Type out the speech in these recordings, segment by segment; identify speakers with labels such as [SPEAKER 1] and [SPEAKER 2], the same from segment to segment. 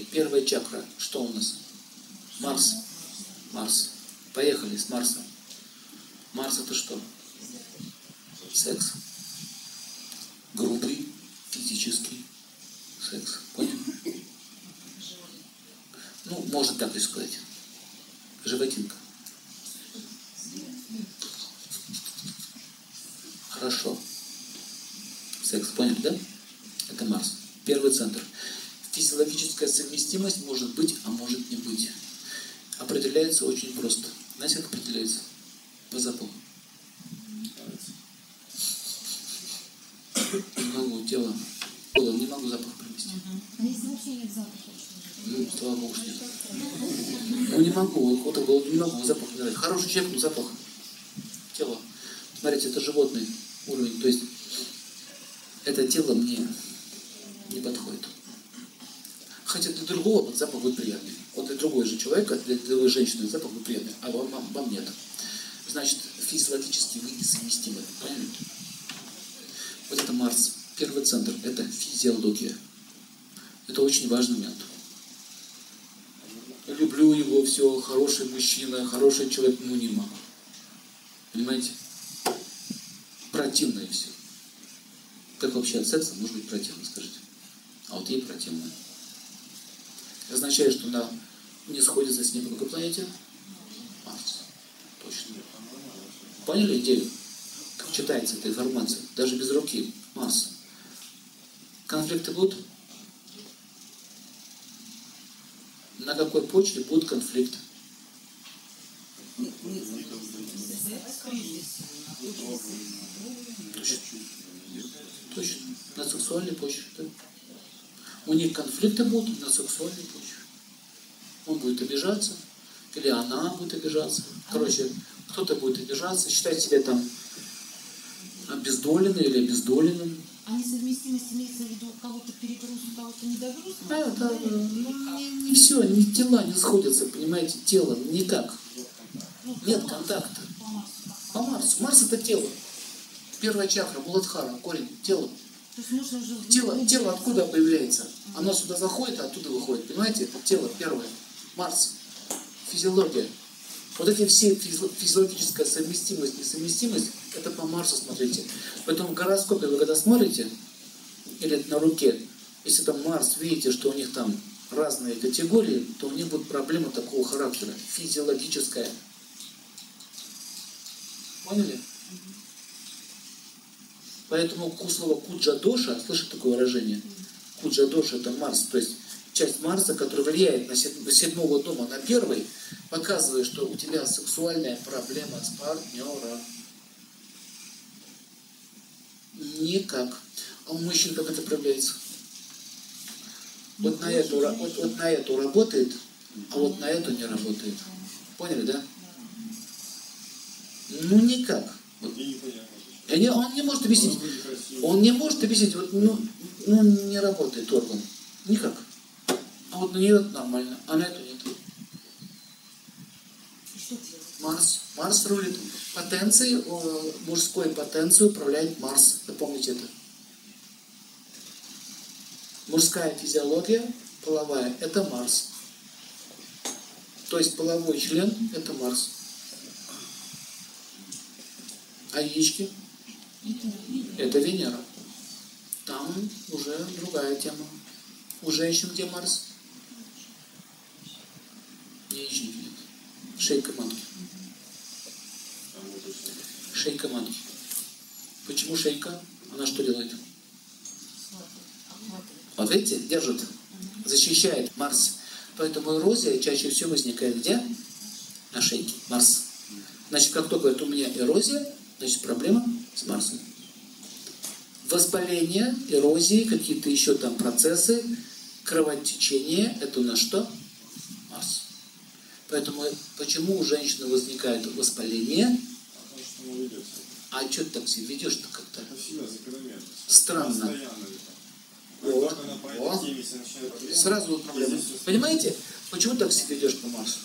[SPEAKER 1] Первая чакра. Что у нас? Марс. Марс. Поехали с Марса. Марс это что? Секс. Грубый, физический секс. Понял? Ну, можно так и сказать. Животинка. Хорошо. Секс, поняли, да? Это Марс. Первый центр. Физиологическая совместимость может быть, а может не быть. Определяется очень просто. Знаете, как определяется? По запаху. Не могу, тело. Тело, не могу запах привести.
[SPEAKER 2] А если вообще нет запаха?
[SPEAKER 1] Ну, слава Богу, что нет. Ну, не могу, вот это было, не могу, запах не нравится. Хороший человек, но запах. Тело. Смотрите, это животный уровень. То есть, это тело мне не подходит. Хотя для другого вот запах будет приятный. Вот для другой же человека, для другой женщины запах будет приятный, а вам, вам, вам нет. Значит, физиологически вы несовместимы. Поняли? Вот это Марс. Первый центр – это физиология. Это очень важный момент. Люблю его, все, хороший мужчина, хороший человек, ну не могу. Понимаете? Противное все. Как вообще от секса может быть противно, скажите? А вот ей противно. Означает, что она не сходится с ним какой планете? Марс. Точно. Поняли идею? Как читается эта информация? Даже без руки. Марс. Конфликты будут? На какой почве будет конфликт? Точно. Точно. На сексуальной почве. Да? У них конфликты будут на сексуальной почве. Он будет обижаться, или она будет обижаться. Короче, кто-то будет обижаться, считать себя там обездоленным или обездоленным.
[SPEAKER 2] А несовместимость имеется в виду у кого-то перегруз, у кого-то недогруз?
[SPEAKER 1] Да, да, ну, не, не все, не тела не сходятся, понимаете, тело никак.
[SPEAKER 2] Ну,
[SPEAKER 1] Нет
[SPEAKER 2] по
[SPEAKER 1] контакта.
[SPEAKER 2] Марсу.
[SPEAKER 1] По Марсу. Марс это тело. Первая чакра, Буладхара, корень, тело.
[SPEAKER 2] Уже...
[SPEAKER 1] Тело, тело откуда появляется? Оно сюда заходит, а оттуда выходит. Понимаете? Это тело первое. Марс. Физиология. Вот эти все физи- физиологическая совместимость, несовместимость, это по Марсу смотрите. Поэтому в гороскопе вы когда смотрите, или на руке, если там Марс, видите, что у них там разные категории, то у них будет проблема такого характера, физиологическая. Поняли? Поэтому слово куджа-доша, слышите такое выражение? Куджа-доша – это Марс, то есть часть Марса, которая влияет на сед- седьмого дома, на первый, показывает, что у тебя сексуальная проблема с партнером. Никак. А у мужчин как это проявляется? Вот на эту, вот, вот на эту работает, а вот на эту не работает. Поняли, да? Ну никак. Вот
[SPEAKER 3] Я не понимаю.
[SPEAKER 1] Не- он не может объяснить. Он не может объяснить, вот, ну, ну, не работает орган. Никак. А вот на нее нормально, а на эту нет. Марс. Марс рулит. Потенцией, мужской потенцией управляет Марс. Запомните это. Мужская физиология, половая, это Марс. То есть половой член – это Марс. А яички – это Венера. Там уже другая тема. У женщин где Марс? Яичники нет. Шейка матки. Шейка матки. Почему шейка? Она что делает? Вот видите, держит, защищает Марс. Поэтому эрозия чаще всего возникает где? На шейке. Марс. Значит, как только это у меня эрозия, значит проблема с Марсом. Воспаление, эрозии, какие-то еще там процессы, кровотечение, это у нас что? Марс. Поэтому почему у женщины возникает воспаление, а что ты так себя ведешь-то как-то? Странно.
[SPEAKER 3] Начинает проблемы,
[SPEAKER 1] Сразу вот проблема. Понимаете, почему так себя ведешь по Марсу?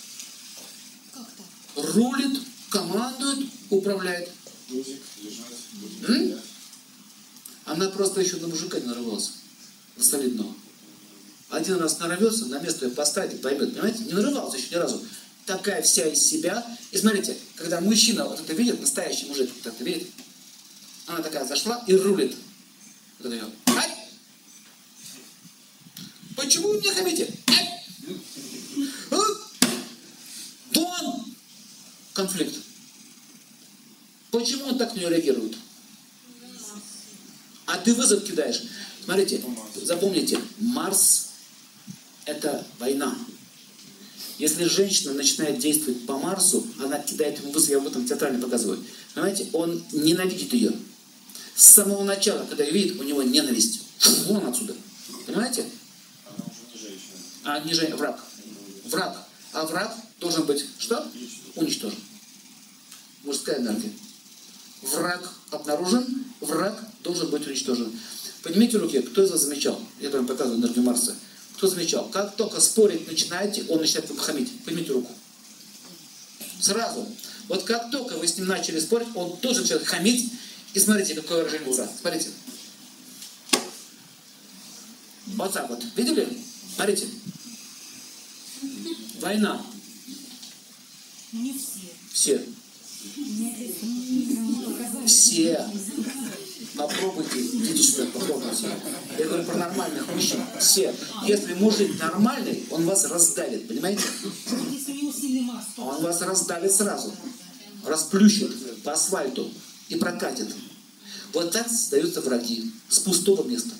[SPEAKER 1] Рулит, командует, управляет.
[SPEAKER 3] Тузик, лежать, будем
[SPEAKER 1] М? Она просто еще на мужика не нарвалась. На солидного. Один раз нарвется, на место ее поставить и поймет. Понимаете? Не нарывался еще ни разу. Такая вся из себя. И смотрите, когда мужчина вот это видит, настоящий мужик вот это видит, она такая зашла и рулит. Вот это ее. Ай! Почему вы мне хамите? Ай! А? Дон! Конфликт. Почему он так на нее реагирует? А ты вызов кидаешь. Смотрите, запомните, Марс – это война. Если женщина начинает действовать по Марсу, она кидает ему вызов, я об этом театрально показываю. Понимаете, он ненавидит ее. С самого начала, когда ее видит, у него ненависть. Фу, Вон отсюда. Понимаете?
[SPEAKER 3] Она уже не женщина.
[SPEAKER 1] А не враг. Враг. А враг должен быть что? Уничтожен. Мужская энергия. Враг обнаружен, враг должен быть уничтожен. Поднимите руки, кто из вас замечал? Я вам показываю энергию Марса. Кто замечал? Как только спорить начинаете, он начинает вам хамить. Поднимите руку. Сразу. Вот как только вы с ним начали спорить, он тоже начинает хамить. И смотрите, какое выражение лица. Смотрите. Вот так вот. Видели? Смотрите. Война.
[SPEAKER 2] Не все.
[SPEAKER 1] Все. Все. Попробуйте, идите сюда, попробуйте. Я говорю про нормальных мужчин. Все. Если мужик нормальный, он вас раздавит, понимаете? Он вас раздавит сразу. Расплющит по асфальту и прокатит. Вот так создаются враги с пустого места.